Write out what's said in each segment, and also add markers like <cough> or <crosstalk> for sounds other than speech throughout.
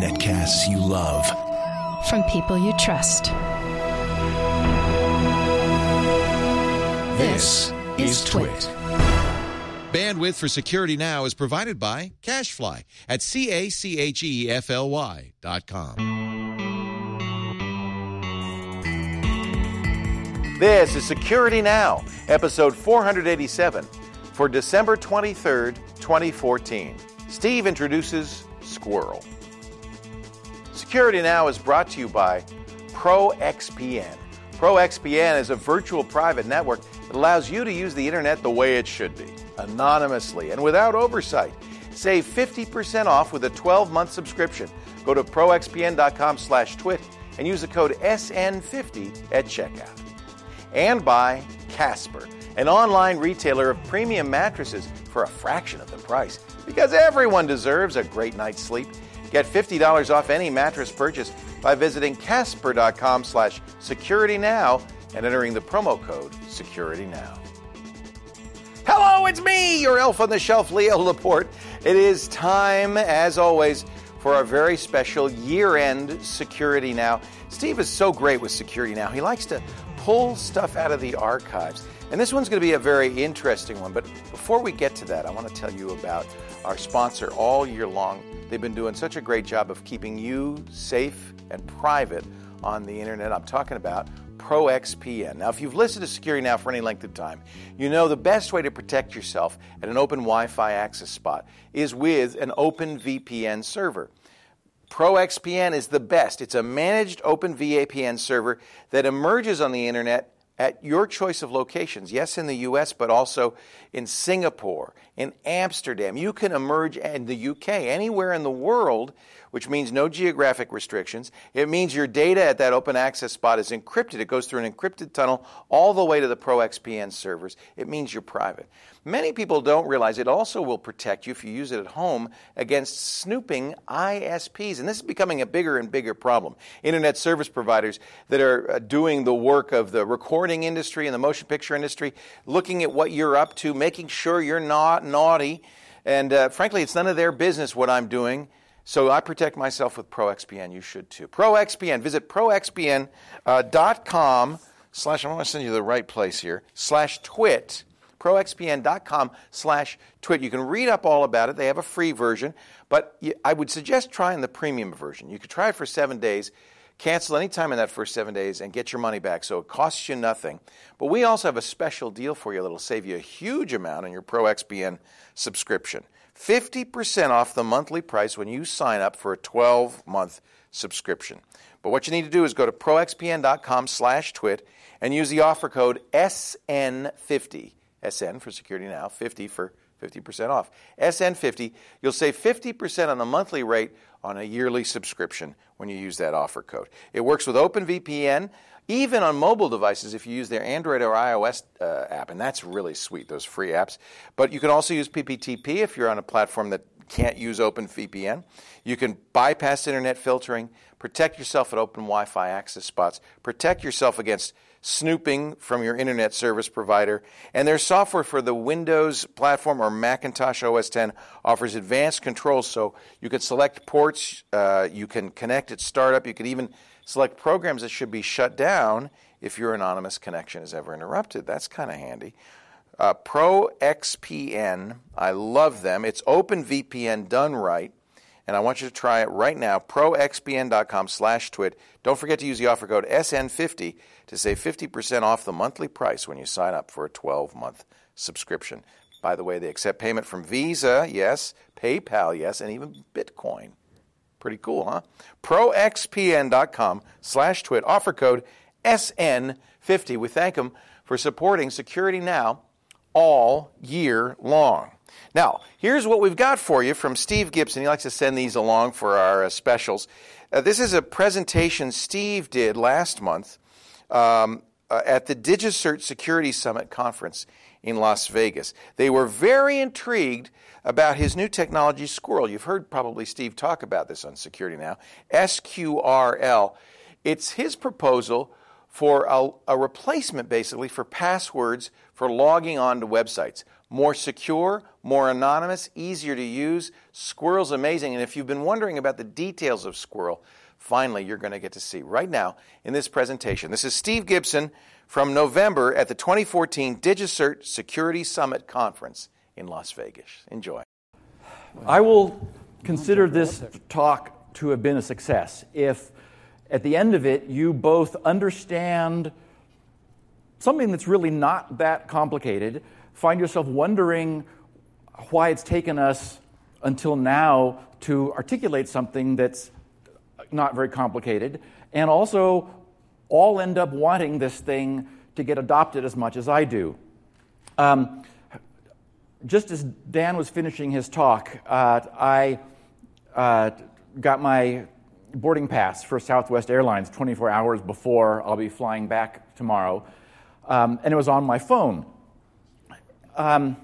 Netcasts you love. From people you trust. This is Twit. Bandwidth for Security Now is provided by CacheFly at C-A-C-H-E-F-L-Y dot com. This is Security Now, episode 487 for December 23rd, 2014. Steve introduces Squirrel. Security Now is brought to you by ProXPN. ProXPN is a virtual private network that allows you to use the internet the way it should be, anonymously and without oversight. Save 50% off with a 12-month subscription. Go to proxpn.com/twit and use the code SN50 at checkout. And by Casper, an online retailer of premium mattresses for a fraction of the price because everyone deserves a great night's sleep. Get $50 off any mattress purchase by visiting casper.com slash securitynow and entering the promo code securitynow. Hello, it's me, your elf on the shelf, Leo Laporte. It is time, as always, for our very special year end Security Now. Steve is so great with Security Now. He likes to pull stuff out of the archives. And this one's going to be a very interesting one. But before we get to that, I want to tell you about our sponsor all year long. They've been doing such a great job of keeping you safe and private on the internet. I'm talking about ProXPN. Now, if you've listened to Security Now for any length of time, you know the best way to protect yourself at an open Wi Fi access spot is with an open VPN server. ProXPN is the best. It's a managed open VPN server that emerges on the internet at your choice of locations. Yes, in the US, but also in Singapore, in Amsterdam. You can emerge in the UK, anywhere in the world, which means no geographic restrictions. It means your data at that open access spot is encrypted. It goes through an encrypted tunnel all the way to the ProXPN servers. It means you're private. Many people don't realize it also will protect you if you use it at home against snooping ISPs. And this is becoming a bigger and bigger problem. Internet service providers that are uh, doing the work of the recording industry and the motion picture industry, looking at what you're up to, making sure you're not naughty. And uh, frankly, it's none of their business what I'm doing. So I protect myself with ProXPN. You should too. ProXPN. Visit proxpn.com uh, slash, I want to send you the right place here, slash twit proxpn.com slash twit. You can read up all about it. They have a free version, but I would suggest trying the premium version. You could try it for seven days, cancel any time in that first seven days, and get your money back. So it costs you nothing. But we also have a special deal for you that'll save you a huge amount on your ProXPN subscription. 50% off the monthly price when you sign up for a 12-month subscription. But what you need to do is go to proxpn.com slash twit and use the offer code SN50. SN for Security Now, 50 for 50% off. SN50, you'll save 50% on the monthly rate on a yearly subscription when you use that offer code. It works with OpenVPN, even on mobile devices if you use their Android or iOS uh, app, and that's really sweet, those free apps. But you can also use PPTP if you're on a platform that can't use OpenVPN. You can bypass internet filtering, protect yourself at open Wi Fi access spots, protect yourself against snooping from your internet service provider. And their software for the Windows platform or Macintosh OS 10 offers advanced controls so you can select ports, uh, you can connect at startup, you can even select programs that should be shut down if your anonymous connection is ever interrupted. That's kind of handy. Uh, ProXPN, I love them. It's OpenVPN done right and I want you to try it right now. ProXPN.com slash twit. Don't forget to use the offer code SN50 to save 50% off the monthly price when you sign up for a 12 month subscription. By the way, they accept payment from Visa, yes, PayPal, yes, and even Bitcoin. Pretty cool, huh? ProXPN.com slash twit. Offer code SN50. We thank them for supporting Security Now all year long. Now, here's what we've got for you from Steve Gibson. He likes to send these along for our uh, specials. Uh, this is a presentation Steve did last month um, uh, at the DigiCert Security Summit conference in Las Vegas. They were very intrigued about his new technology, Squirrel. You've heard probably Steve talk about this on Security Now. SQRL. It's his proposal for a, a replacement, basically, for passwords for logging on to websites more secure, more anonymous, easier to use. Squirrel's amazing. And if you've been wondering about the details of Squirrel, finally you're going to get to see right now in this presentation. This is Steve Gibson from November at the 2014 DigiCert Security Summit Conference in Las Vegas. Enjoy. I will consider this talk to have been a success if at the end of it you both understand something that's really not that complicated, find yourself wondering why it's taken us until now to articulate something that's not very complicated, and also all end up wanting this thing to get adopted as much as I do. Um, just as Dan was finishing his talk, uh, I uh, got my boarding pass for Southwest Airlines 24 hours before I'll be flying back tomorrow, um, and it was on my phone. Um,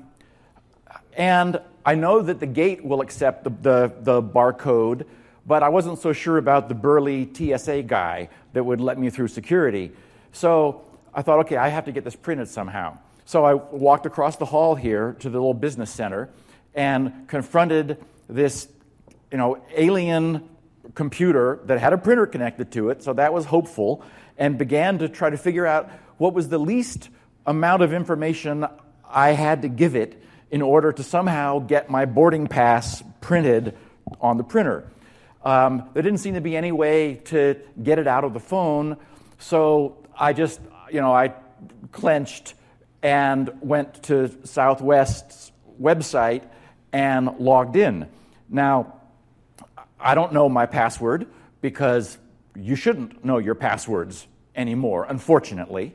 and I know that the gate will accept the, the, the barcode, but I wasn't so sure about the burly TSA guy that would let me through security. So I thought, okay, I have to get this printed somehow. So I walked across the hall here to the little business center and confronted this, you know, alien computer that had a printer connected to it, so that was hopeful, and began to try to figure out what was the least amount of information I had to give it in order to somehow get my boarding pass printed on the printer. Um, there didn't seem to be any way to get it out of the phone, so I just, you know, I clenched and went to Southwest's website and logged in. Now, I don't know my password because you shouldn't know your passwords anymore, unfortunately.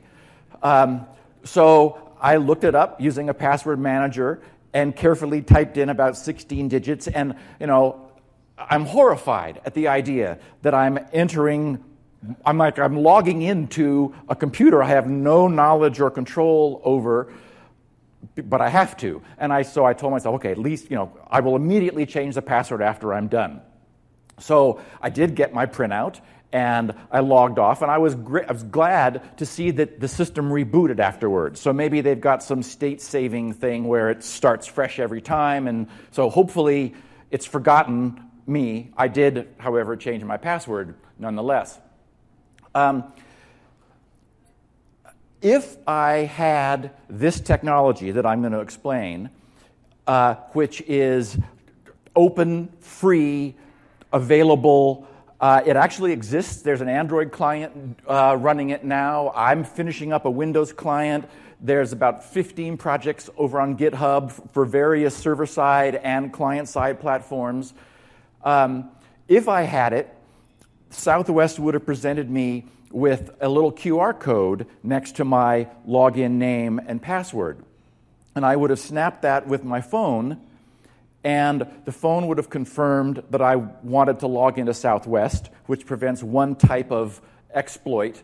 Um, so I looked it up using a password manager and carefully typed in about 16 digits, and you know, I'm horrified at the idea that I'm entering, I'm like, I'm logging into a computer I have no knowledge or control over, but I have to. And I, so I told myself, okay, at least, you know, I will immediately change the password after I'm done. So I did get my printout and I logged off, and I was, gr- I was glad to see that the system rebooted afterwards. So maybe they've got some state saving thing where it starts fresh every time, and so hopefully it's forgotten me. I did, however, change my password nonetheless. Um, if I had this technology that I'm going to explain, uh, which is open, free, available, uh, it actually exists. There's an Android client uh, running it now. I'm finishing up a Windows client. There's about 15 projects over on GitHub for various server side and client side platforms. Um, if I had it, Southwest would have presented me with a little QR code next to my login name and password. And I would have snapped that with my phone, and the phone would have confirmed that I wanted to log into Southwest, which prevents one type of exploit.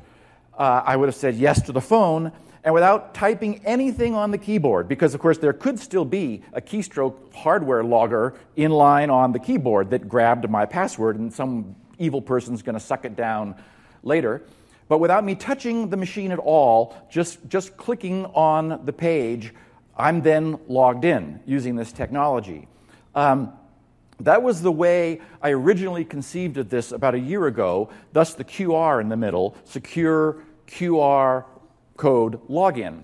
Uh, I would have said yes to the phone, and without typing anything on the keyboard, because of course there could still be a keystroke hardware logger in line on the keyboard that grabbed my password, and some evil person's going to suck it down later. But without me touching the machine at all, just, just clicking on the page, I'm then logged in using this technology. Um, that was the way I originally conceived of this about a year ago, thus the QR in the middle, secure QR code login.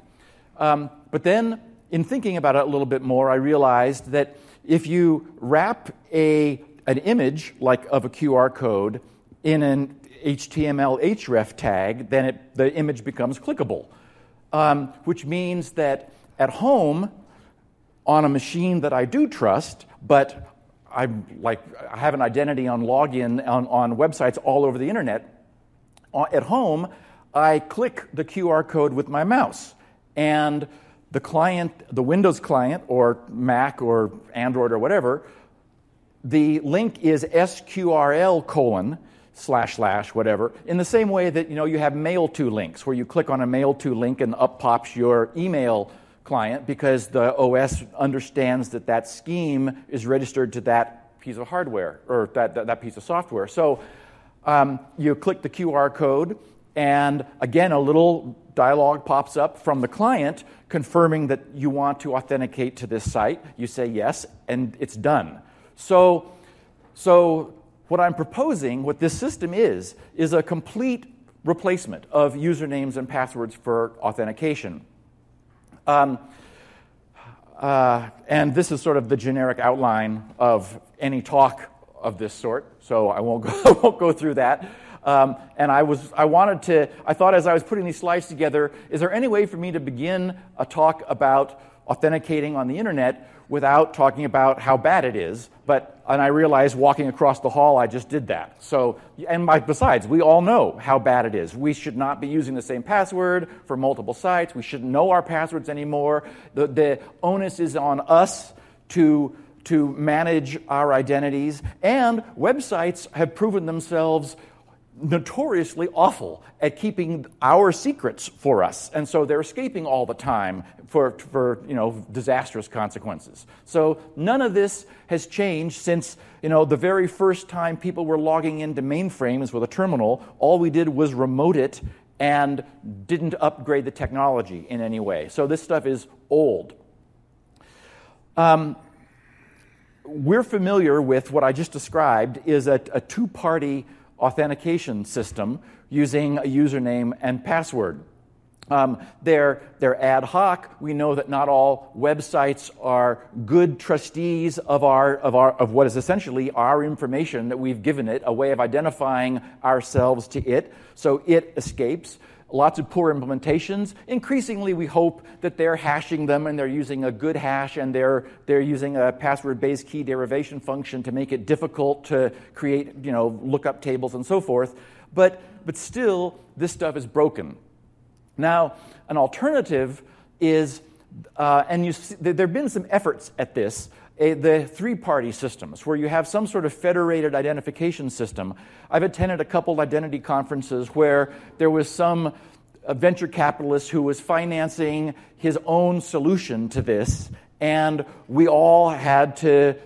Um, but then, in thinking about it a little bit more, I realized that if you wrap a, an image like of a QR code in an HTML href tag, then it, the image becomes clickable, um, which means that at home, on a machine that I do trust, but I like I have an identity on login on, on websites all over the internet. Uh, at home, I click the QR code with my mouse, and the client, the Windows client, or Mac or Android or whatever, the link is SQRL colon slash slash whatever in the same way that you know you have mail to links where you click on a mail to link and up pops your email client because the os understands that that scheme is registered to that piece of hardware or that, that, that piece of software so um, you click the qr code and again, a little dialog pops up from the client confirming that you want to authenticate to this site. You say yes, and it's done. So, so what I'm proposing, what this system is, is a complete replacement of usernames and passwords for authentication. Um, uh, and this is sort of the generic outline of any talk of this sort, so I won't go, <laughs> I won't go through that. Um, and I was, I wanted to, I thought as I was putting these slides together, is there any way for me to begin a talk about authenticating on the internet without talking about how bad it is? But, and I realized walking across the hall, I just did that. So, and my, besides, we all know how bad it is. We should not be using the same password for multiple sites. We shouldn't know our passwords anymore. The, the onus is on us to to manage our identities, and websites have proven themselves notoriously awful at keeping our secrets for us. And so they're escaping all the time for, for you know disastrous consequences. So none of this has changed since you know the very first time people were logging into mainframes with a terminal all we did was remote it and didn't upgrade the technology in any way. So this stuff is old. Um, we're familiar with what i just described is a, a two-party authentication system using a username and password. Um, they're, they're ad hoc. We know that not all websites are good trustees of, our, of, our, of what is essentially our information that we've given it, a way of identifying ourselves to it, so it escapes lots of poor implementations. Increasingly, we hope that they're hashing them and they're using a good hash and they're, they're using a password based key derivation function to make it difficult to create you know, lookup tables and so forth. But, but still, this stuff is broken. Now, an alternative is, uh, and you see, there have been some efforts at this a, the three party systems, where you have some sort of federated identification system. I've attended a couple identity conferences where there was some uh, venture capitalist who was financing his own solution to this, and we all had to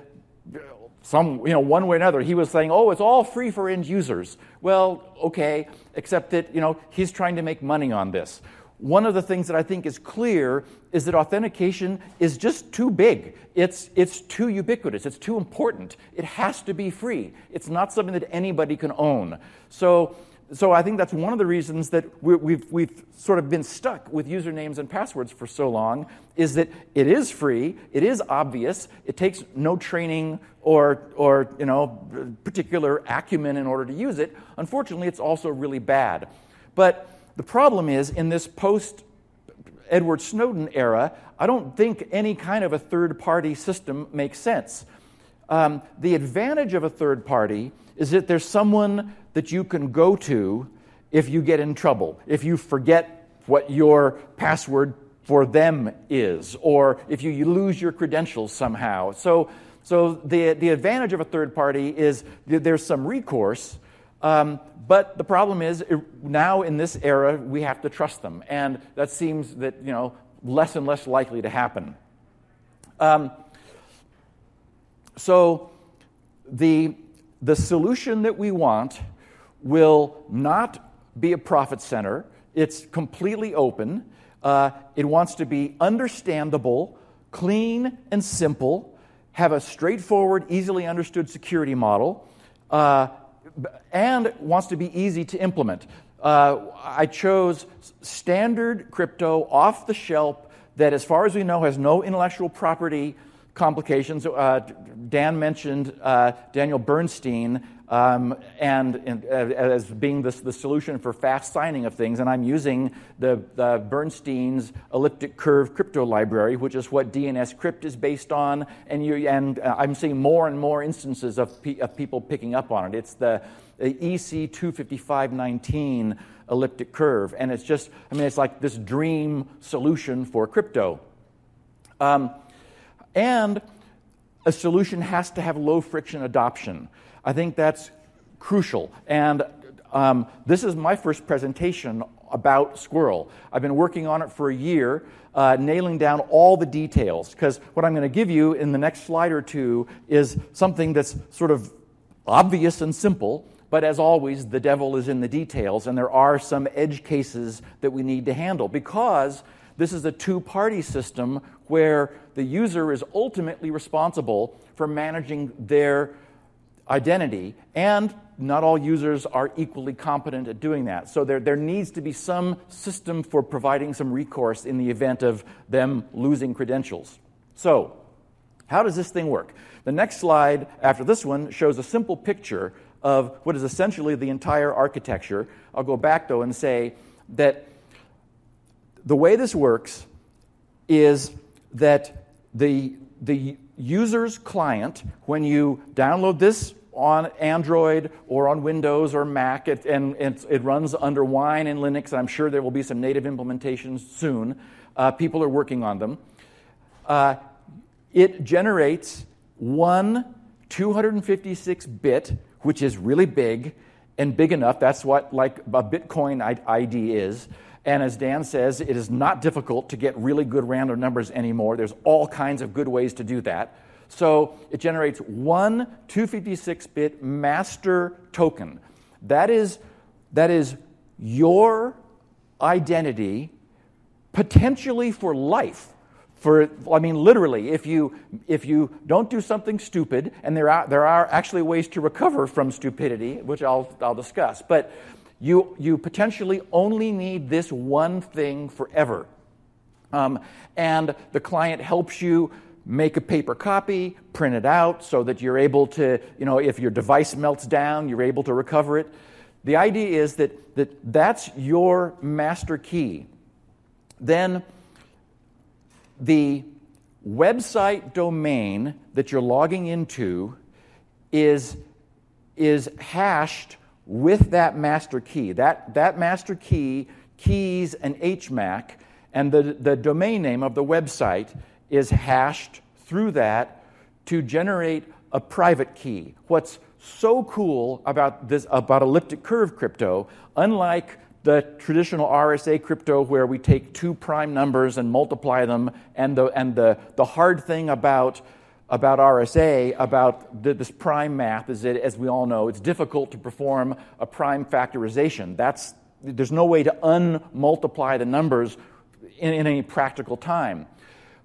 some, you know, one way or another, he was saying, oh, it's all free for end users. Well, okay, except that, you know, he's trying to make money on this. One of the things that I think is clear is that authentication is just too big. It's, it's too ubiquitous. It's too important. It has to be free. It's not something that anybody can own. So, so I think that's one of the reasons that we have we've, we've sort of been stuck with usernames and passwords for so long is that it is free, it is obvious, it takes no training or, or you know, particular acumen in order to use it. Unfortunately, it's also really bad. But the problem is, in this post Edward Snowden era, I don't think any kind of a third party system makes sense. Um, the advantage of a third party is that there's someone that you can go to if you get in trouble, if you forget what your password for them is, or if you, you lose your credentials somehow. So, so the, the advantage of a third party is there's some recourse, um, but the problem is now in this era we have to trust them, and that seems that you know less and less likely to happen. Um, so the the solution that we want will not be a profit center. It's completely open. Uh, it wants to be understandable, clean, and simple. Have a straightforward, easily understood security model. Uh, and wants to be easy to implement. Uh, I chose standard crypto off the shelf that, as far as we know, has no intellectual property complications. Uh, Dan mentioned uh, Daniel Bernstein um, and, and uh, as being the, the solution for fast signing of things, and I'm using the, the, Bernstein's elliptic curve crypto library, which is what DNSCrypt is based on, and, you, and uh, I'm seeing more and more instances of, pe- of people picking up on it. It's the, the Ed25519 elliptic curve, and it's just, I mean, it's like this dream solution for crypto. Um, and a solution has to have low friction adoption. I think that's crucial. And um, this is my first presentation about Squirrel. I've been working on it for a year, uh, nailing down all the details. Because what I'm going to give you in the next slide or two is something that's sort of obvious and simple, But as always, the devil is in the details, and there are some edge cases that we need to handle because this is a two party system where the user is ultimately responsible for managing their identity, and not all users are equally competent at doing that. So there, there needs to be some system for providing some recourse in the event of them losing credentials. So, how does this thing work? The next slide after this one shows a simple picture of what is essentially the entire architecture. I'll go back though and say that the way this works is that the, the user's client, when you download this on Android or on Windows or Mac, it, and, and it runs under Wine and Linux, I'm sure there will be some native implementations soon. Uh, people are working on them. Uh, it generates one 256 bit, which is really big and big enough. That's what like a Bitcoin ID is. And as Dan says, it is not difficult to get really good random numbers anymore. There's all kinds of good ways to do that. So it generates one 256 bit master token. That is, that is your identity potentially for life. For, I mean, literally, if you, if you don't do something stupid, and there are, there are actually ways to recover from stupidity, which I'll, I'll discuss, but you, you potentially only need this one thing forever. Um, and the client helps you make a paper copy, print it out so that you're able to, you know, if your device melts down, you're able to recover it. The idea is that, that that's your master key. Then the website domain that you're logging into is, is hashed with that master key. That, that master key keys an HMAC, and the, the domain name of the website is hashed through that to generate a private key. What's so cool about this about elliptic curve crypto, unlike the traditional RSA crypto where we take two prime numbers and multiply them, and the, and the, the hard thing about, about RSA, about the, this prime math, is that, as we all know, it's difficult to perform a prime factorization. That's, there's no way to unmultiply the numbers in, in any practical time.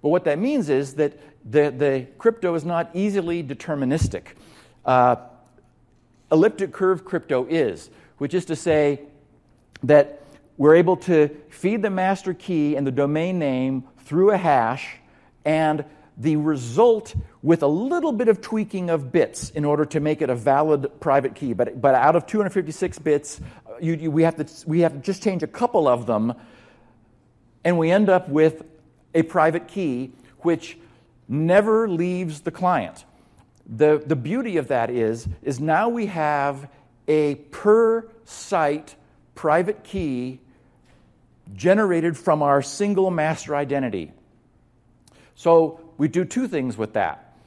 But what that means is that the, the crypto is not easily deterministic. Uh, elliptic curve crypto is, which is to say that we're able to feed the master key and the domain name through a hash, and the result with a little bit of tweaking of bits in order to make it a valid private key. But, but out of 256 bits, uh, you, you, we, have to, we have to just change a couple of them, and we end up with a private key which never leaves the client. The, the beauty of that is, is now we have a per site private key generated from our single master identity. So we do two things with that.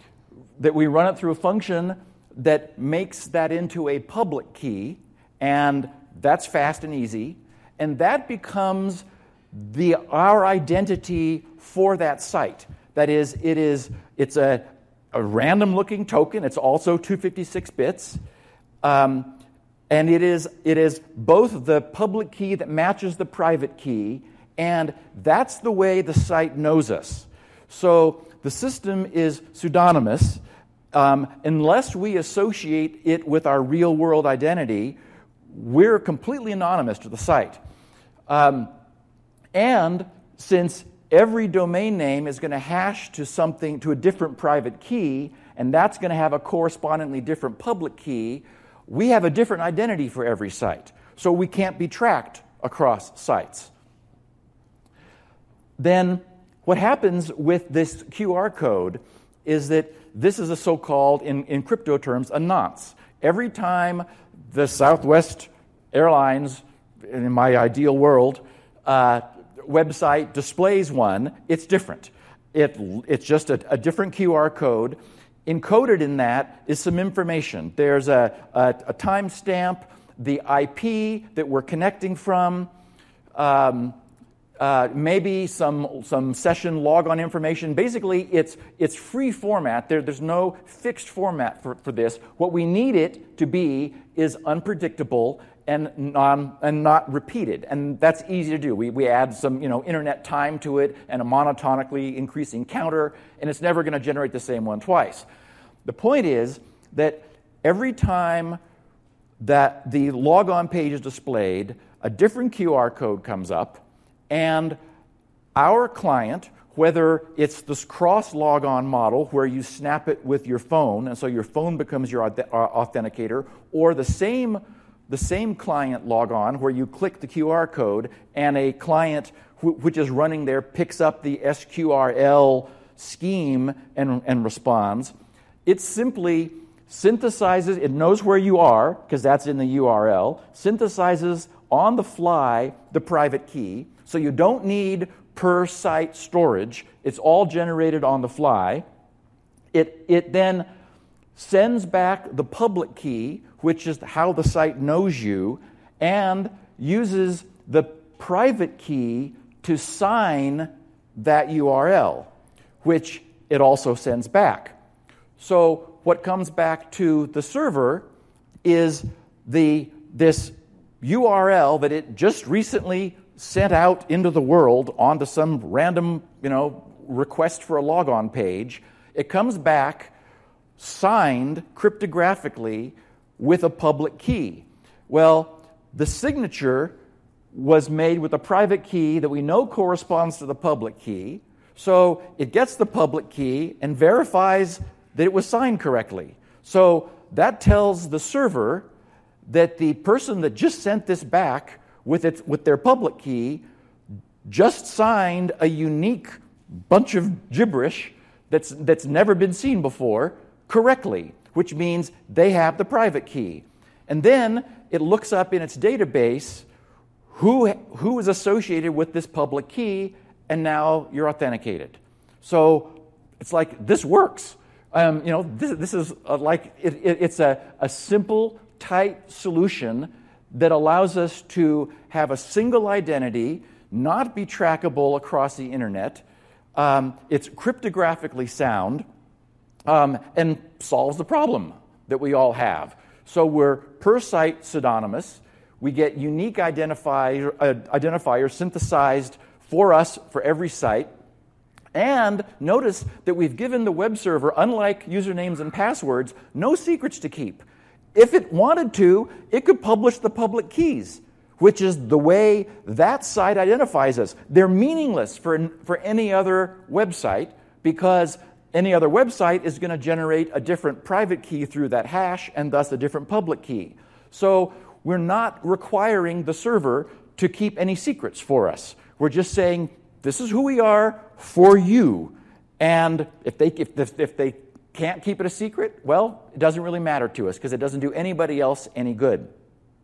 That we run it through a function that makes that into a public key, and that's fast and easy, and that becomes the, our identity for that site. That is, it is it's a, a random looking token. It's also 256 bits. Um, and it is, it is both the public key that matches the private key, and that's the way the site knows us. So the system is pseudonymous. Um, unless we associate it with our real world identity, we're completely anonymous to the site. Um, and since every domain name is going to hash to something, to a different private key, and that's going to have a correspondingly different public key, we have a different identity for every site. So we can't be tracked across sites. Then, what happens with this QR code is that this is a so called, in, in crypto terms, a nonce. Every time the Southwest Airlines, in my ideal world, uh, website displays one, it's different. It, it's just a, a different QR code. Encoded in that is some information. There's a, a, a timestamp, the IP that we're connecting from, um, uh, maybe some, some session logon information. Basically, it's, it's free format. There, there's no fixed format for, for this. What we need it to be is unpredictable and, non, and not repeated. And that's easy to do. We, we add some you know, internet time to it and a monotonically increasing counter, and it's never going to generate the same one twice. The point is that every time that the logon page is displayed, a different QR code comes up and our client, whether it's this cross logon model where you snap it with your phone, and so your phone becomes your uh, authenticator, or the same, the same client logon where you click the QR code and a client which is running there picks up the SQRL scheme and, and responds. It simply synthesizes, it knows where you are, because that's in the URL, synthesizes on the fly the private key so you don't need per site storage. It's all generated on the fly. It, it then sends back the public key, which is how the site knows you, and uses the private key to sign that URL, which it also sends back. So what comes back to the server is the, this URL that it just recently sent out into the world onto some random, you know, request for a logon page. It comes back signed cryptographically with a public key. Well, the signature was made with a private key that we know corresponds to the public key. So it gets the public key and verifies that it was signed correctly. So that tells the server that the person that just sent this back with, its, with their public key just signed a unique bunch of gibberish that's, that's never been seen before correctly, which means they have the private key. And then it looks up in its database who, who is associated with this public key, and now you're authenticated. So it's like this works. Um, you know, this, this is a, like it, it, it's a, a simple, tight solution that allows us to have a single identity, not be trackable across the internet. Um, it's cryptographically sound um, and solves the problem that we all have. So we're per site pseudonymous. We get unique identifier, uh, identifiers synthesized for us for every site. And notice that we've given the web server, unlike usernames and passwords, no secrets to keep. If it wanted to, it could publish the public keys, which is the way that site identifies us. They're meaningless for, for any other website because any other website is going to generate a different private key through that hash and thus a different public key. So we're not requiring the server to keep any secrets for us. We're just saying, this is who we are for you. And if they, if, if they can't keep it a secret? Well, it doesn't really matter to us because it doesn't do anybody else any good.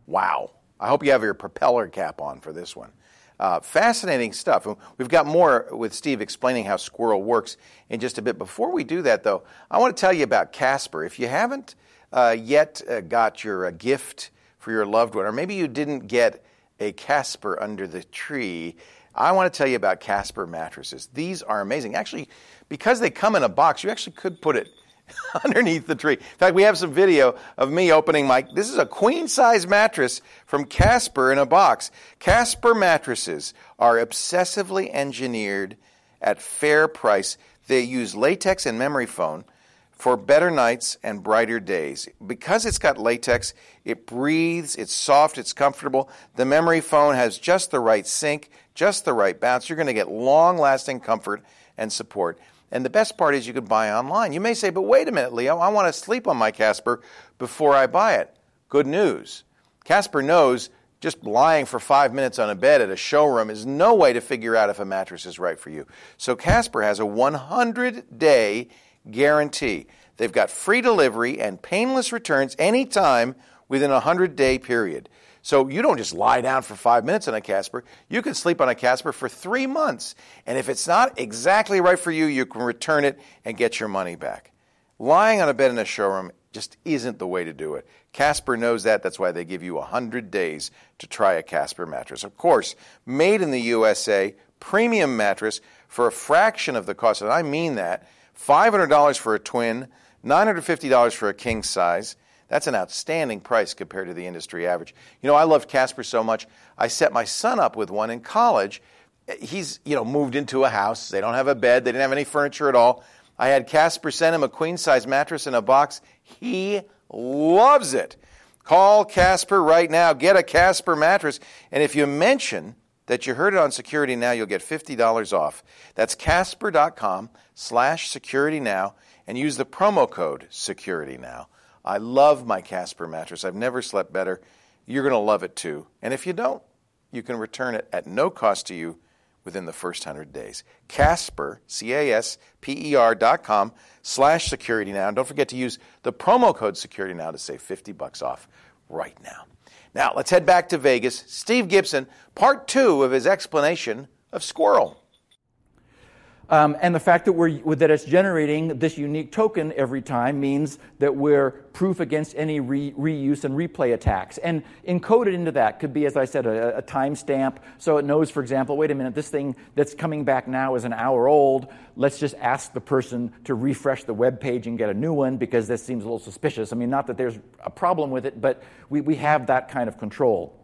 Wow. I hope you have your propeller cap on for this one. Uh, fascinating stuff. We've got more with Steve explaining how Squirrel works in just a bit. Before we do that, though, I want to tell you about Casper. If you haven't uh, yet uh, got your uh, gift for your loved one, or maybe you didn't get a Casper under the tree, I want to tell you about Casper mattresses. These are amazing. Actually, because they come in a box, you actually could put it <laughs> underneath the tree. In fact, we have some video of me opening my. This is a queen size mattress from Casper in a box. Casper mattresses are obsessively engineered at fair price. They use latex and memory foam for better nights and brighter days. Because it's got latex, it breathes, it's soft, it's comfortable. The memory foam has just the right sink, just the right bounce. You're going to get long lasting comfort and support. And the best part is you can buy online. You may say, but wait a minute, Leo, I want to sleep on my Casper before I buy it. Good news. Casper knows just lying for five minutes on a bed at a showroom is no way to figure out if a mattress is right for you. So Casper has a 100 day guarantee. They've got free delivery and painless returns anytime within a 100 day period. So you don't just lie down for five minutes on a Casper. You can sleep on a Casper for three months. And if it's not exactly right for you, you can return it and get your money back. Lying on a bed in a showroom just isn't the way to do it. Casper knows that. That's why they give you 100 days to try a Casper mattress. Of course, made in the USA, premium mattress for a fraction of the cost. And I mean that. $500 for a twin, $950 for a king size. That's an outstanding price compared to the industry average. You know, I loved Casper so much, I set my son up with one in college. He's, you know, moved into a house. They don't have a bed, they didn't have any furniture at all. I had Casper send him a queen size mattress in a box. He loves it. Call Casper right now. Get a Casper mattress. And if you mention that you heard it on Security Now, you'll get $50 off. That's casper.com slash security now and use the promo code security now. I love my Casper mattress. I've never slept better. You're going to love it too. And if you don't, you can return it at no cost to you within the first 100 days. Casper, C-A-S-P-E-R dot com slash security now. And don't forget to use the promo code security now to save 50 bucks off right now. Now, let's head back to Vegas. Steve Gibson, part two of his explanation of Squirrel. Um, and the fact that, we're, that it's generating this unique token every time means that we're proof against any re- reuse and replay attacks. And encoded into that could be, as I said, a, a timestamp. So it knows, for example, wait a minute, this thing that's coming back now is an hour old. Let's just ask the person to refresh the web page and get a new one because this seems a little suspicious. I mean, not that there's a problem with it, but we, we have that kind of control.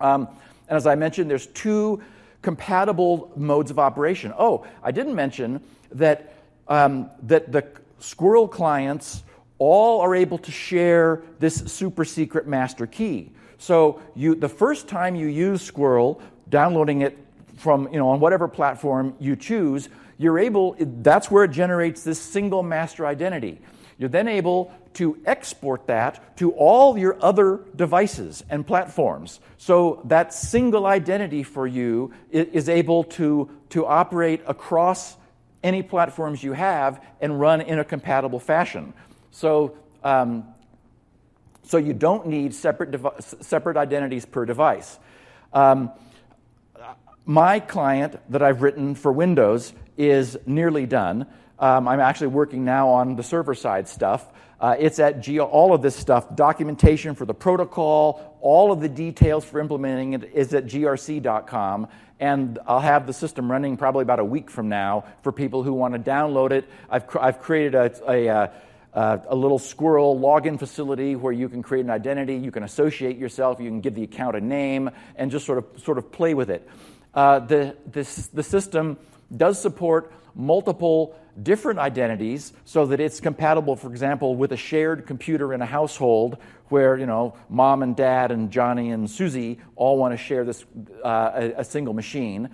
Um, and as I mentioned, there's two compatible modes of operation. Oh, I didn't mention that, um, that the Squirrel clients all are able to share this super secret master key. So you, the first time you use Squirrel, downloading it from, you know, on whatever platform you choose, you're able, that's where it generates this single master identity. You're then able to export that to all your other devices and platforms. So that single identity for you is able to, to operate across any platforms you have and run in a compatible fashion. So, um, so you don't need separate, separate identities per device. Um, my client that I've written for Windows is nearly done. Um, I'm actually working now on the server side stuff. Uh, it's at Geo, all of this stuff, documentation for the protocol, all of the details for implementing it is at grc.com. And I'll have the system running probably about a week from now for people who want to download it. I've, I've created a, a, a, uh, a little squirrel login facility where you can create an identity, you can associate yourself, you can give the account a name, and just sort of, sort of play with it. Uh, the, this, the system does support multiple different identities so that it's compatible, for example, with a shared computer in a household where, you know, mom and dad and Johnny and Susie all want to share this, uh, a, a single machine.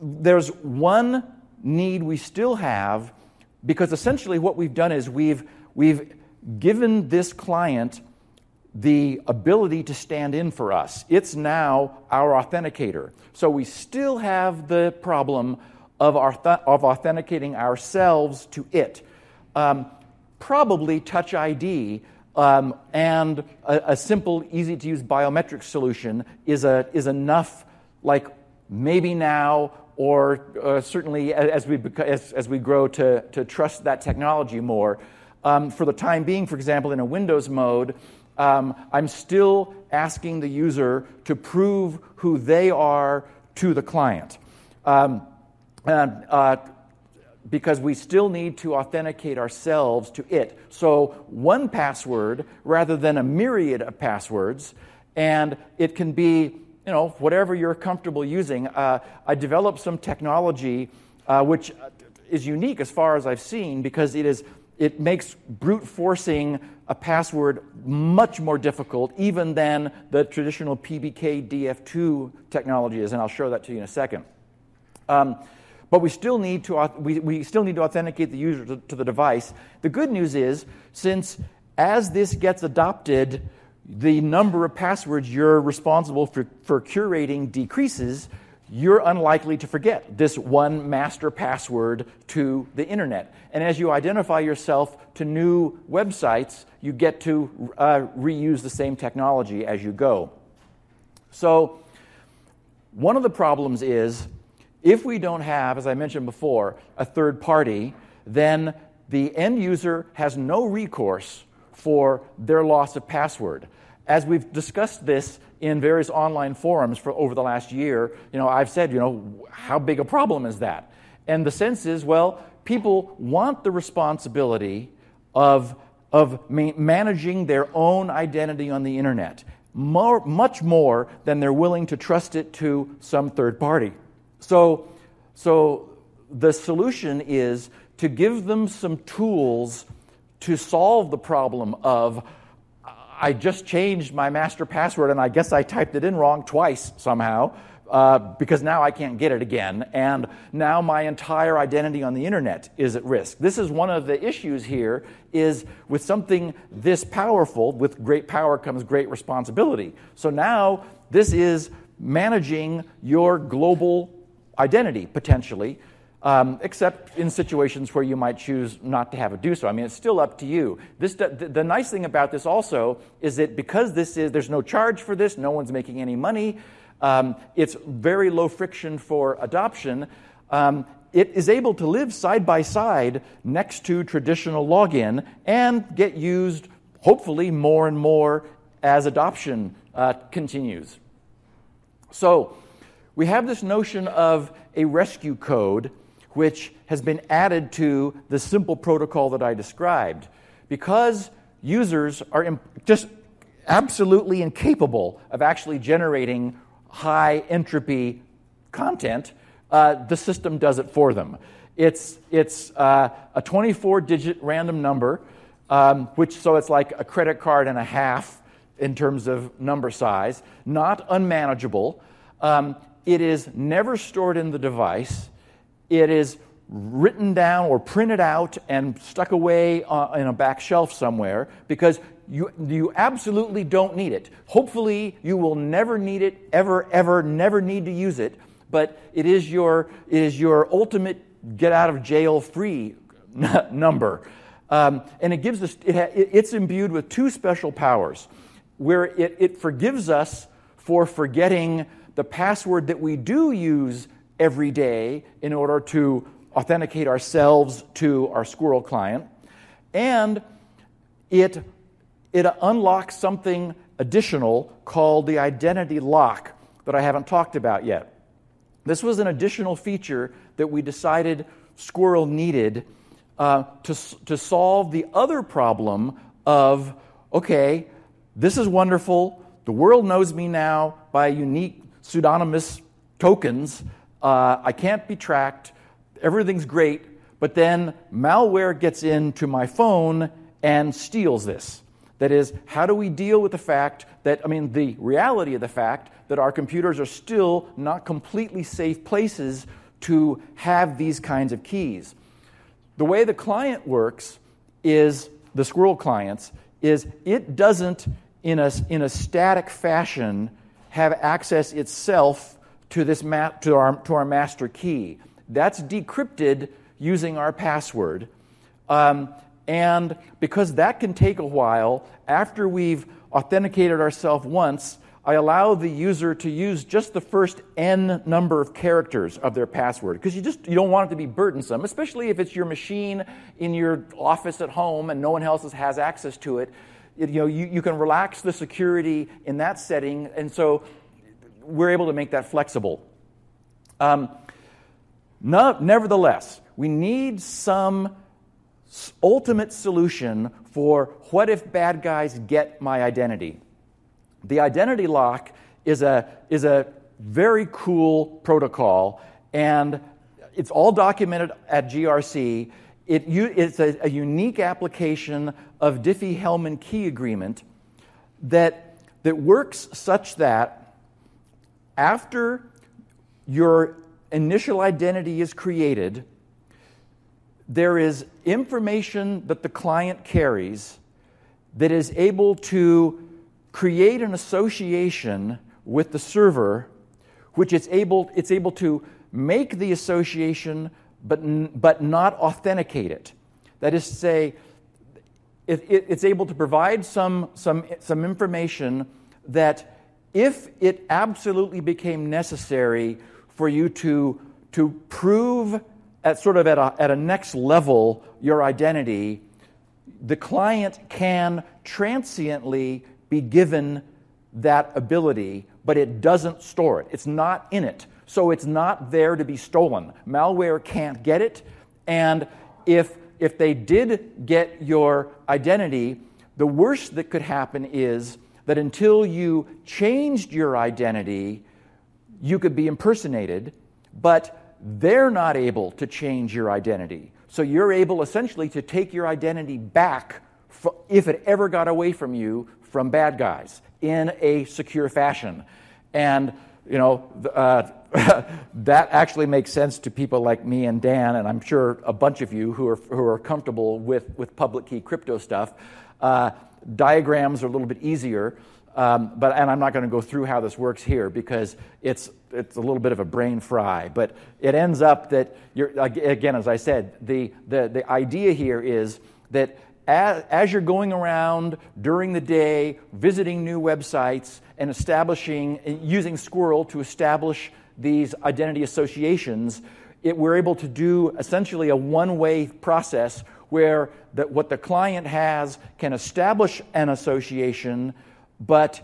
There's one need we still have because essentially what we've done is we've, we've given this client the ability to stand in for us. It's now our authenticator. So we still have the problem of, our th- of authenticating ourselves to it. Um, probably Touch ID um, and a, a, simple, easy to use biometric solution is, a, is enough, like maybe now or uh, certainly as we, as, as we grow to, to trust that technology more. Um, for the time being, for example, in a Windows mode, um, I'm still asking the user to prove who they are to the client. Um, and, uh, because we still need to authenticate ourselves to it. So, one password rather than a myriad of passwords, and it can be, you know, whatever you're comfortable using. Uh, I developed some technology uh, which is unique as far as I've seen because it is it makes brute forcing a password much more difficult even than the traditional PBK DF2 technology is, and I'll show that to you in a second. Um, but we still need to, we, we still need to authenticate the user to, to the device. The good news is, since as this gets adopted, the number of passwords you're responsible for, for curating decreases, you're unlikely to forget this one master password to the internet. And as you identify yourself to new websites, you get to uh, reuse the same technology as you go. So, one of the problems is if we don't have, as I mentioned before, a third party, then the end user has no recourse for their loss of password. As we've discussed this in various online forums for over the last year, you know, I've said, you know, how big a problem is that? And the sense is, well, people want the responsibility of, of ma- managing their own identity on the internet, more, much more than they're willing to trust it to some third party. So, so the solution is to give them some tools to solve the problem of I just changed my master password and I guess I typed it in wrong twice somehow uh, because now I can't get it again. And now my entire identity on the internet is at risk. This is one of the issues here is with something this powerful, with great power comes great responsibility. So now this is managing your global identity potentially. Um, except in situations where you might choose not to have it do so. I mean, it's still up to you. This, the, the nice thing about this also is that because this is, there's no charge for this, no one's making any money, um, it's very low friction for adoption. Um, it is able to live side by side next to traditional login and get used, hopefully, more and more as adoption uh, continues. So, we have this notion of a rescue code which has been added to the simple protocol that I described. Because users are just absolutely incapable of actually generating high entropy content, uh, the system does it for them. It's, it's uh, a 24 digit random number, um, which so it's like a credit card and a half in terms of number size, not unmanageable. Um, it is never stored in the device. It is written down or printed out and stuck away uh, in a back shelf somewhere because you, you absolutely don't need it. Hopefully, you will never need it, ever, ever, never need to use it, but it is your, it is your ultimate get out of jail free <laughs> number. Um, and it gives us, it ha, it's imbued with two special powers where it, it forgives us for forgetting the password that we do use every day in order to authenticate ourselves to our squirrel client. And it it unlocks something additional called the identity lock that I haven't talked about yet. This was an additional feature that we decided Squirrel needed uh, to, to solve the other problem of okay, this is wonderful. The world knows me now by a unique pseudonymous tokens. Uh, I can't be tracked. Everything's great. But then malware gets into my phone and steals this. That is, how do we deal with the fact that, I mean, the reality of the fact that our computers are still not completely safe places to have these kinds of keys? The way the client works is, the Squirrel clients, is it doesn't, in a, in a static fashion, have access itself to, this ma- to, our, to our master key. That's decrypted using our password. Um, and because that can take a while, after we've authenticated ourselves once, I allow the user to use just the first n number of characters of their password because you just you don't want it to be burdensome, especially if it's your machine in your office at home and no one else has access to it. You know, you, you can relax the security in that setting, and so we're able to make that flexible. Um, no, nevertheless, we need some ultimate solution for what if bad guys get my identity. The identity lock is a, is a very cool protocol, and it's all documented at GRC. It, it's a, a unique application of Diffie-Hellman key agreement that, that works such that after your initial identity is created, there is information that the client carries that is able to create an association with the server, which it's able, it's able to make the association but, but not authenticate it. That is to say, it, it, it's able to provide some, some, some information that if it absolutely became necessary for you to, to prove at sort of at a, at a next level your identity, the client can transiently be given that ability, but it doesn't store it. It's not in it. So it's not there to be stolen. Malware can't get it. And if, if they did get your identity, the worst that could happen is that until you changed your identity, you could be impersonated, but they're not able to change your identity. So you're able essentially to take your identity back if it ever got away from you from bad guys in a secure fashion. And, you know, uh, <laughs> that actually makes sense to people like me and Dan, and I'm sure a bunch of you who are, who are comfortable with, with public key crypto stuff. Uh, diagrams are a little bit easier, um, but, and I'm not going to go through how this works here because it's, it's a little bit of a brain fry. But it ends up that, you're, again, as I said, the, the, the idea here is that as, as, you're going around during the day, visiting new websites and establishing, using Squirrel to establish these identity associations, it, we're able to do essentially a one way process where the, what the client has can establish an association, but,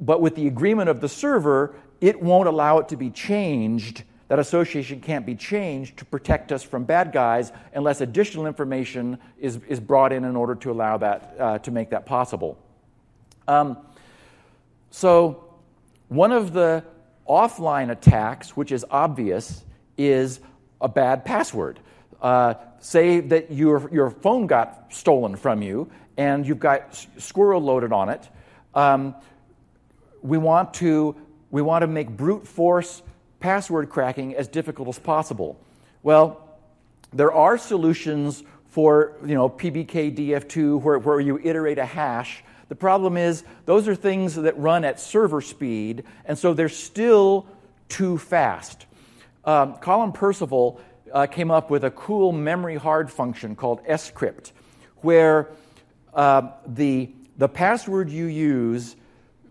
but with the agreement of the server, it won't allow it to be changed that association can't be changed to protect us from bad guys unless additional information is, is brought in in order to allow that, uh, to make that possible. Um, so, one of the offline attacks, which is obvious, is a bad password. Uh, say that your, your phone got stolen from you and you've got Squirrel loaded on it. Um, we, want to, we want to make brute force password cracking as difficult as possible? Well, there are solutions for you know, PBKDF2 where, where you iterate a hash. The problem is, those are things that run at server speed, and so they're still too fast. Um, Colin Percival uh, came up with a cool memory hard function called scrypt, where uh, the, the password you use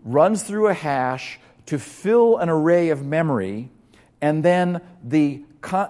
runs through a hash to fill an array of memory and then the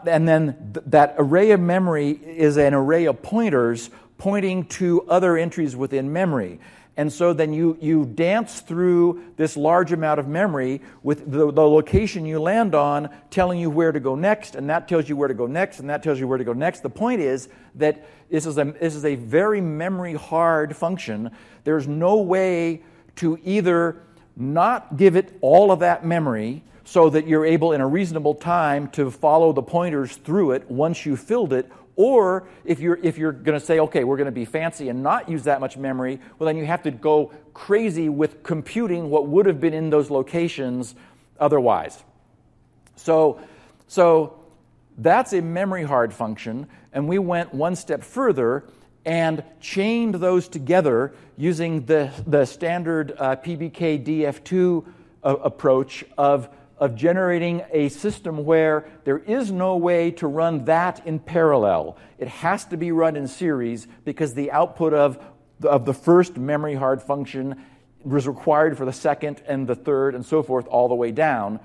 and then th- that array of memory is an array of pointers pointing to other entries within memory. And so then you, you dance through this large amount of memory with the, the, location you land on telling you where to go next, and that tells you where to go next, and that tells you where to go next. The point is that this is a, this is a very memory hard function. There's no way to either not give it all of that memory so that you're able in a reasonable time to follow the pointers through it once you filled it. Or if you're, if you're going to say, okay, we're going to be fancy and not use that much memory, well, then you have to go crazy with computing what would have been in those locations otherwise. So, so that's a memory hard function, and we went one step further and chained those together using the, the standard uh, PBKDF2 uh, approach of of generating a system where there is no way to run that in parallel. It has to be run in series because the output of the, of the first memory hard function was required for the second and the third and so forth all the way down.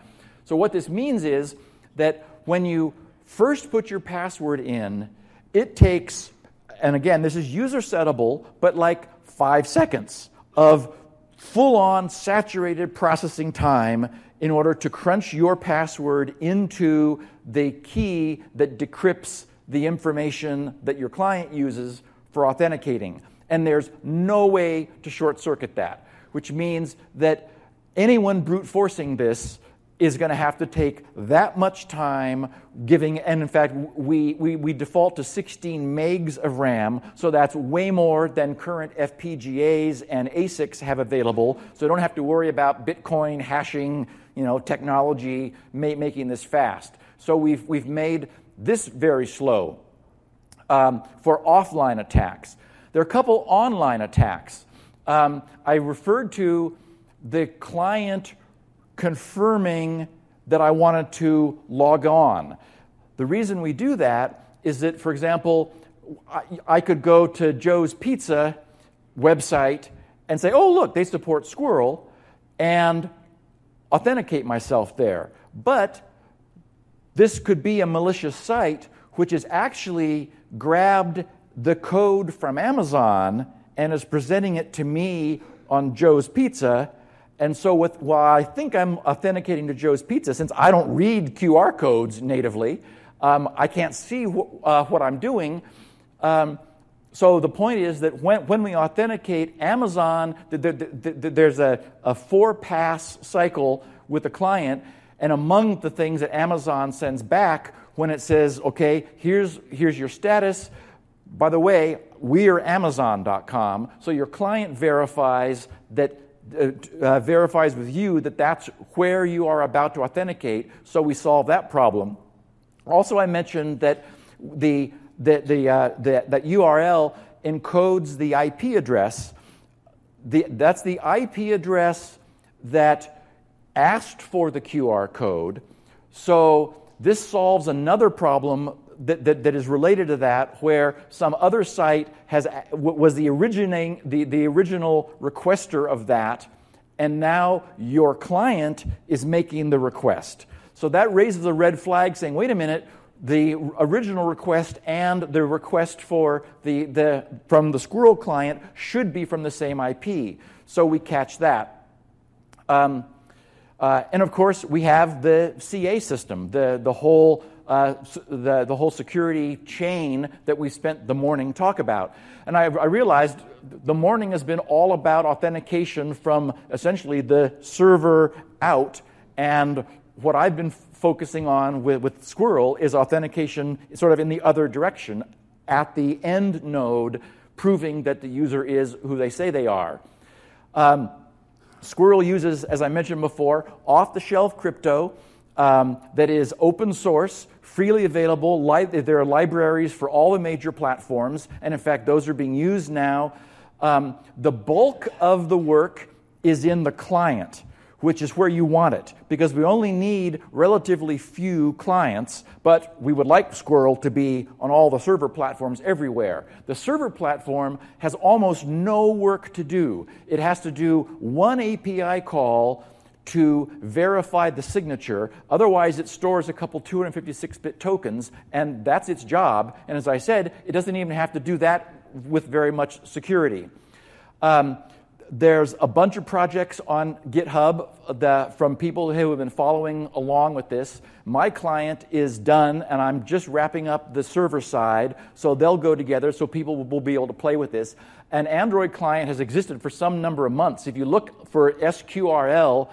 So, what this means is that when you first put your password in, it takes, and again, this is user settable, but like five seconds of full on saturated processing time in order to crunch your password into the key that decrypts the information that your client uses for authenticating. And there's no way to short circuit that, which means that anyone brute forcing this is going to have to take that much time giving, and in fact, we, we, we default to 16 megs of RAM, so that's way more than current FPGAs and ASICs have available. So don't have to worry about Bitcoin hashing you know, technology ma- making this fast. So we've, we've made this very slow um, for offline attacks. There are a couple online attacks. Um, I referred to the client confirming that I wanted to log on. The reason we do that is that, for example, I, I could go to Joe's Pizza website and say, oh, look, they support Squirrel, and authenticate myself there. But this could be a malicious site which has actually grabbed the code from Amazon and is presenting it to me on Joe's Pizza. And so, with, while I think I'm authenticating to Joe's Pizza, since I don't read QR codes natively, um, I can't see wh- uh, what I'm doing. Um, so the point is that when, when we authenticate Amazon, there's a, a four pass cycle with the client. And among the things that Amazon sends back when it says, okay, here's, here's your status. By the way, we are Amazon.com. So your client verifies that uh, uh, verifies with you that that's where you are about to authenticate. So we solve that problem. Also, I mentioned that the the, the, uh, the, that URL encodes the IP address. The, that's the IP address that asked for the QR code. So this solves another problem that, that, that is related to that, where some other site has, was the, originating, the, the original requester of that, and now your client is making the request. So that raises a red flag saying, wait a minute, the original request and the request for the, the, from the Squirrel client should be from the same IP. So we catch that. Um, uh, and of course, we have the CA system, the, the, whole, uh, the, the whole security chain that we spent the morning talk about. And I, I realized the morning has been all about authentication from essentially the server out. And what I've been focusing on with, with Squirrel is authentication sort of in the other direction at the end node, proving that the user is who they say they are. Um, Squirrel uses, as I mentioned before, off the shelf crypto um, that is open source, freely available. Li- there are libraries for all the major platforms, and in fact, those are being used now. Um, the bulk of the work is in the client which is where you want it, because we only need relatively few clients, but we would like Squirrel to be on all the server platforms everywhere. The server platform has almost no work to do. It has to do one API call to verify the signature. Otherwise, it stores a couple 256 bit tokens, and that's its job. And as I said, it doesn't even have to do that with very much security. Um, there's a bunch of projects on GitHub that, from people who have been following along with this. My client is done, and I'm just wrapping up the server side, so they'll go together so people will be able to play with this. An Android client has existed for some number of months. If you look for SQRL,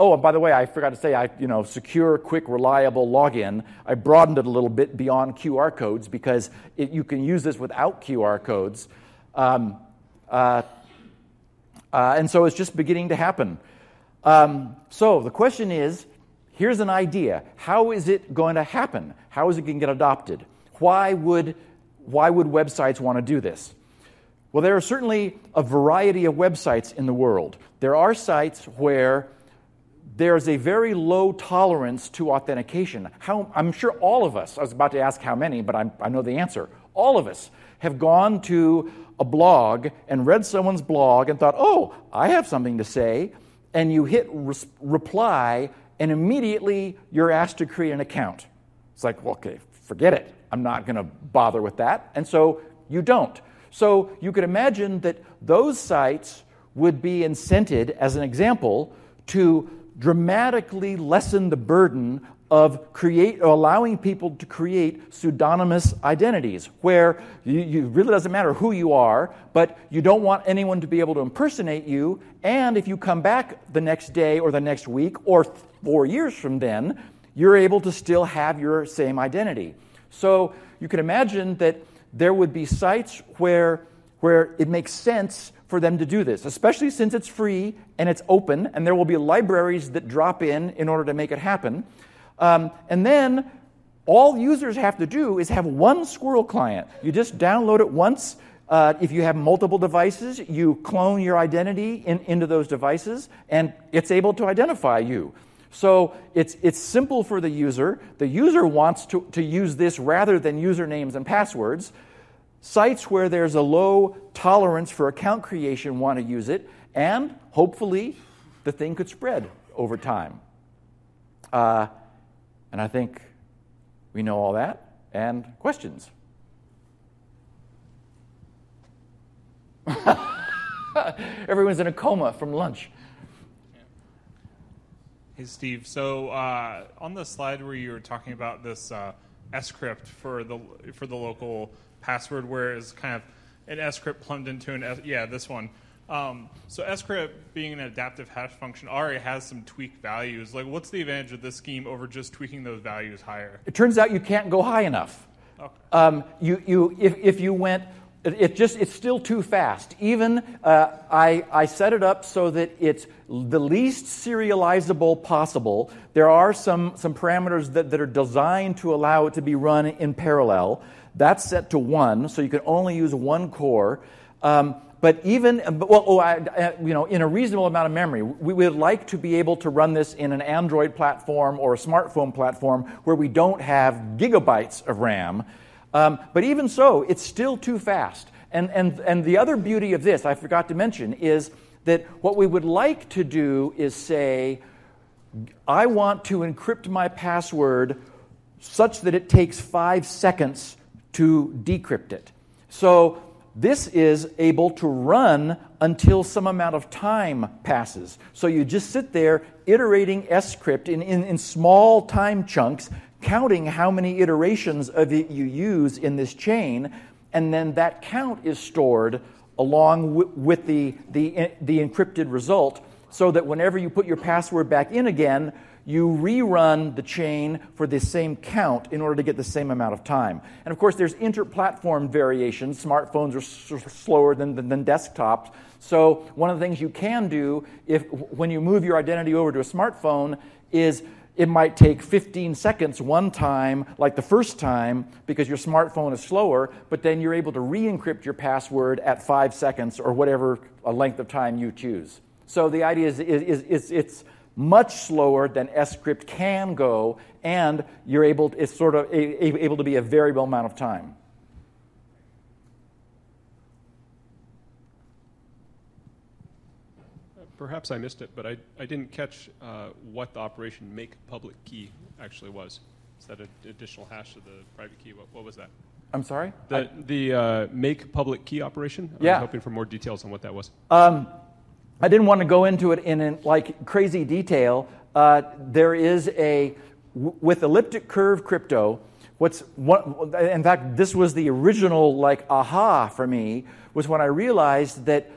Oh, and by the way, I forgot to say, I, you know, secure, quick, reliable login. I broadened it a little bit beyond QR codes because it, you can use this without QR codes. Um, uh, uh, and so it's just beginning to happen. Um, so the question is here's an idea. How is it going to happen? How is it going to get adopted? Why would, why would websites want to do this? Well, there are certainly a variety of websites in the world. There are sites where there's a very low tolerance to authentication. How, I'm sure all of us, I was about to ask how many, but I'm, I know the answer. All of us have gone to a blog and read someone's blog and thought, oh, I have something to say, and you hit reply, and immediately you're asked to create an account. It's like, well, okay, forget it. I'm not going to bother with that. And so you don't. So you could imagine that those sites would be incented, as an example, to dramatically lessen the burden of create, allowing people to create pseudonymous identities where you, you, really doesn't matter who you are, but you don't want anyone to be able to impersonate you. And if you come back the next day or the next week or four years from then, you're able to still have your same identity. So you can imagine that there would be sites where, where it makes sense for them to do this, especially since it's free and it's open, and there will be libraries that drop in in order to make it happen. Um, and then all users have to do is have one Squirrel client. You just download it once. Uh, if you have multiple devices, you clone your identity in, into those devices, and it's able to identify you. So it's, it's simple for the user. The user wants to, to use this rather than usernames and passwords. Sites where there's a low tolerance for account creation want to use it, and hopefully the thing could spread over time. Uh, and I think we know all that. and questions. <laughs> Everyone's in a coma from lunch. Hey, Steve. So uh, on the slide where you were talking about this uh, scrypt for the for the local password, where it's kind of an scrypt plumbed into an S- yeah this one. Um, so scrypt being an adaptive hash function already has some tweaked values. Like, what's the advantage of this scheme over just tweaking those values higher? It turns out you can't go high enough. Okay. Um, you, you, if, if you went, it, it just it's still too fast. Even uh, I, I set it up so that it's the least serializable possible. There are some, some parameters that, that are designed to allow it to be run in parallel. That's set to one, so you can only use one core. Um, but even well, oh, I, you know, in a reasonable amount of memory, we would like to be able to run this in an Android platform or a smartphone platform where we don't have gigabytes of RAM. Um, but even so, it's still too fast. And, and, and the other beauty of this, I forgot to mention, is that what we would like to do is say, I want to encrypt my password such that it takes five seconds to decrypt it. So this is able to run until some amount of time passes. So you just sit there iterating scrypt in, in, in small time chunks, counting how many iterations of it you use in this chain, and then that count is stored along w- with the, the, the encrypted result so that whenever you put your password back in again, you rerun the chain for the same count in order to get the same amount of time. And of course, there's inter-platform variations. Smartphones are s- slower than, than, than, desktops. So one of the things you can do if when you move your identity over to a smartphone is it might take 15 seconds one time, like the first time, because your smartphone is slower, but then you're able to re encrypt your password at five seconds or whatever uh, length of time you choose. So the idea is, is, is, is it's much slower than scrypt can go, and you're able, it's sort of able to be a variable amount of time. Perhaps I missed it, but I, I didn't catch uh, what the operation make public key actually was. Is that an additional hash of the private key? What, what was that? I'm sorry? The, I, the uh, make public key operation? I yeah. was hoping for more details on what that was. Um, I didn't want to go into it in, in like crazy detail. Uh, there is a with elliptic curve crypto. What's one, in fact, this was the original like aha for me was when I realized that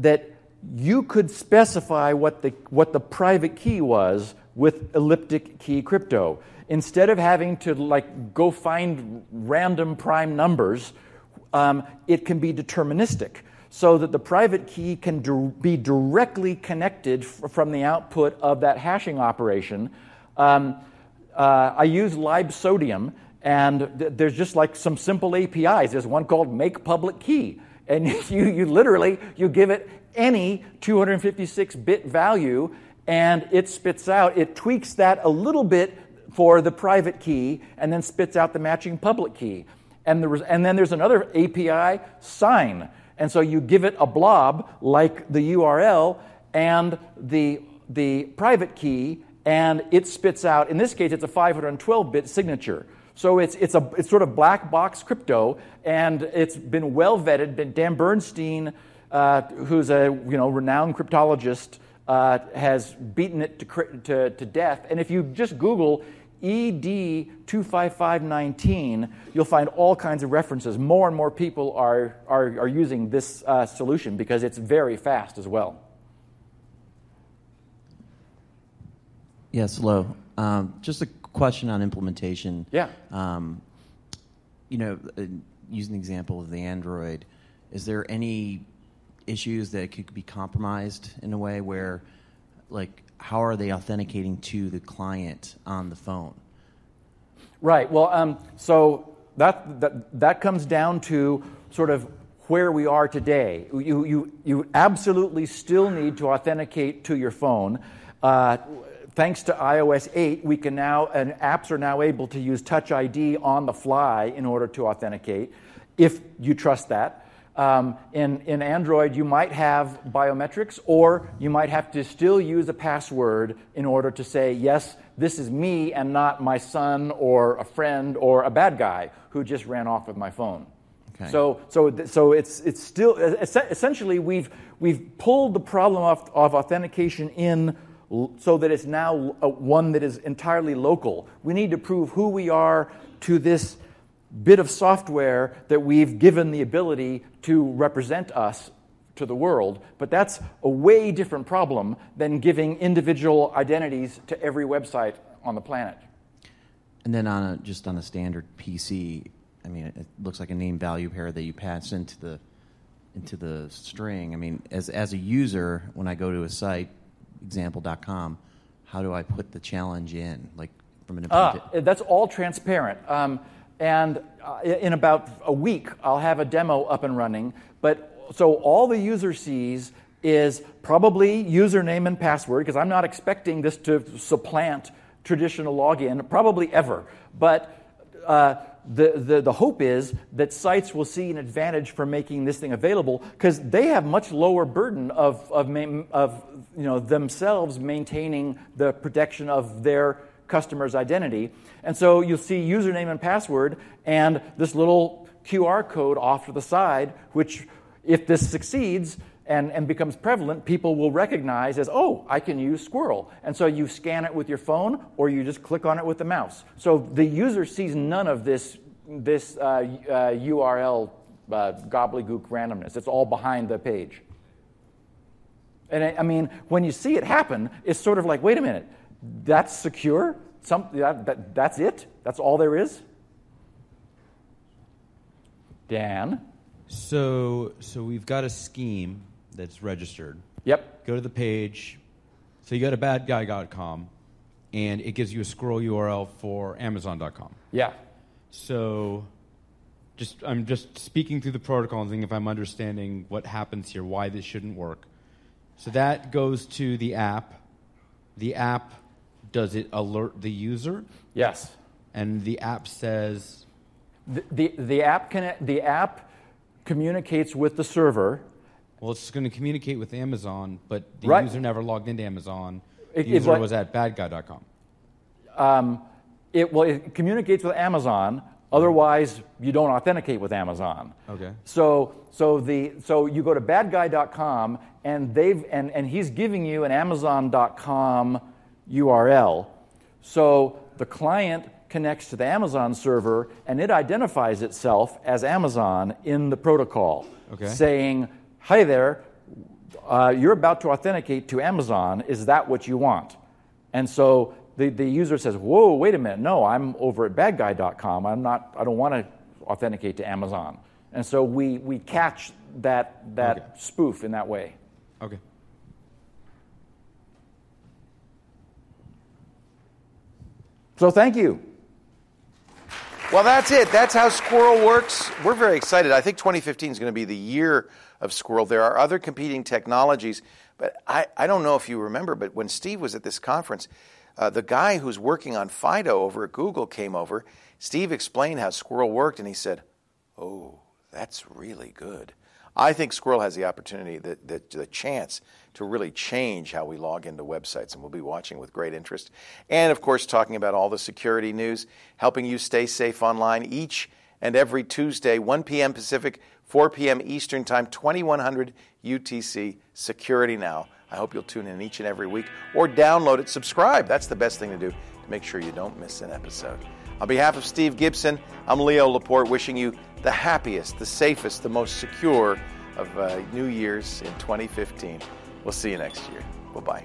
that you could specify what the what the private key was with elliptic key crypto instead of having to like go find random prime numbers. Um, it can be deterministic so that the private key can be directly connected f- from the output of that hashing operation. Um, uh, I use libsodium, and th- there's just like some simple APIs. There's one called make public key, and <laughs> you, you literally you give it any 256-bit value, and it spits out. It tweaks that a little bit for the private key, and then spits out the matching public key. And, the, and then there's another API, sign and so you give it a blob like the URL and the, the private key, and it spits out, in this case, it's a 512 bit signature. So it's, it's, a, it's sort of black box crypto, and it's been well vetted. Dan Bernstein, uh, who's a you know, renowned cryptologist, uh, has beaten it to, to, to death. And if you just Google Ed25519, you'll find all kinds of references. More and more people are, are, are using this uh, solution because it's very fast as well. Yes, hello. Um, just a question on implementation. Yeah. Um, you know, uh, using the example of the Android, is there any issues that could be compromised in a way where, like, how are they authenticating to the client on the phone? Right. Well, um, so that, that, that comes down to sort of where we are today. You, you, you absolutely still need to authenticate to your phone. Uh, thanks to iOS 8, we can now, and apps are now able to use Touch ID on the fly in order to authenticate, if you trust that. Um, in, in Android, you might have biometrics, or you might have to still use a password in order to say, yes, this is me and not my son or a friend or a bad guy who just ran off with my phone. Okay. So, so, th- so it's, it's still, es- essentially, we've, we've pulled the problem of, of authentication in l- so that it's now one that is entirely local. We need to prove who we are to this bit of software that we've given the ability to represent us to the world, but that's a way different problem than giving individual identities to every website on the planet. And then on a, just on a standard PC, I mean, it looks like a name value pair that you pass into the into the string. I mean, as as a user, when I go to a site, example.com, how do I put the challenge in? Like from an Ah, that's all transparent. Um, and uh, in about a week, I'll have a demo up and running. But so all the user sees is probably username and password, because I'm not expecting this to supplant traditional login, probably ever. But uh, the, the, the hope is that sites will see an advantage for making this thing available because they have much lower burden of, of, of you know, themselves maintaining the protection of their customer's identity. And so you'll see username and password and this little QR code off to the side, which, if this succeeds and, and becomes prevalent, people will recognize as, oh, I can use Squirrel. And so you scan it with your phone or you just click on it with the mouse. So the user sees none of this, this uh, uh, URL uh, gobbledygook randomness. It's all behind the page. And I, I mean, when you see it happen, it's sort of like, wait a minute, that's secure? Some, that, that, that's it? That's all there is? Dan? So, so we've got a scheme that's registered. Yep. Go to the page. So you go to badguy.com, and it gives you a Squirrel URL for Amazon.com. Yeah. So, just I'm just speaking through the protocol and thinking if I'm understanding what happens here, why this shouldn't work. So that goes to the app. The app does it alert the user, Yes. and the app says The, the, the, app can, the app communicates with the server. Well, it's going to communicate with Amazon, but the Right. user never logged into Amazon. The It- it user like- was at badguy.com. Um, it, well, it communicates with Amazon. Otherwise, you don't authenticate with Amazon. Okay. So, so, the, so you go to badguy.com, and, they've, and, and he's giving you an Amazon.com URL. So the client connects to the Amazon server, and it identifies itself as Amazon in the protocol, Okay. saying, "Hi there, uh, you're about to authenticate to Amazon. Is that what you want?" And so the, the user says, "Whoa, wait a minute! No, I'm over at badguy.com. I'm not. I don't want to authenticate to Amazon." And so we we catch that that Okay. spoof in that way. Okay. So thank you. Well, that's it. That's how Squirrel works. We're very excited. I think 2015 is going to be the year of Squirrel. There are other competing technologies, but I, I don't know if you remember, but when Steve was at this conference, uh, the guy who's working on FIDO over at Google came over. Steve explained how Squirrel worked, and he said, Oh, that's really good. I think Squirrel has the opportunity, the, the, the chance to really change how we log into websites, and we'll be watching with great interest. And of course, talking about all the security news, helping you stay safe online each and every Tuesday, 1 p.m. Pacific, 4 p.m. Eastern Time, 2100 UTC, Security Now. I hope you'll tune in each and every week or download it, subscribe. That's the best thing to do to make sure you don't miss an episode. On behalf of Steve Gibson, I'm Leo Laporte wishing you the happiest, the safest, the most secure of uh, New Year's in 2015. We'll see you next year. Bye bye.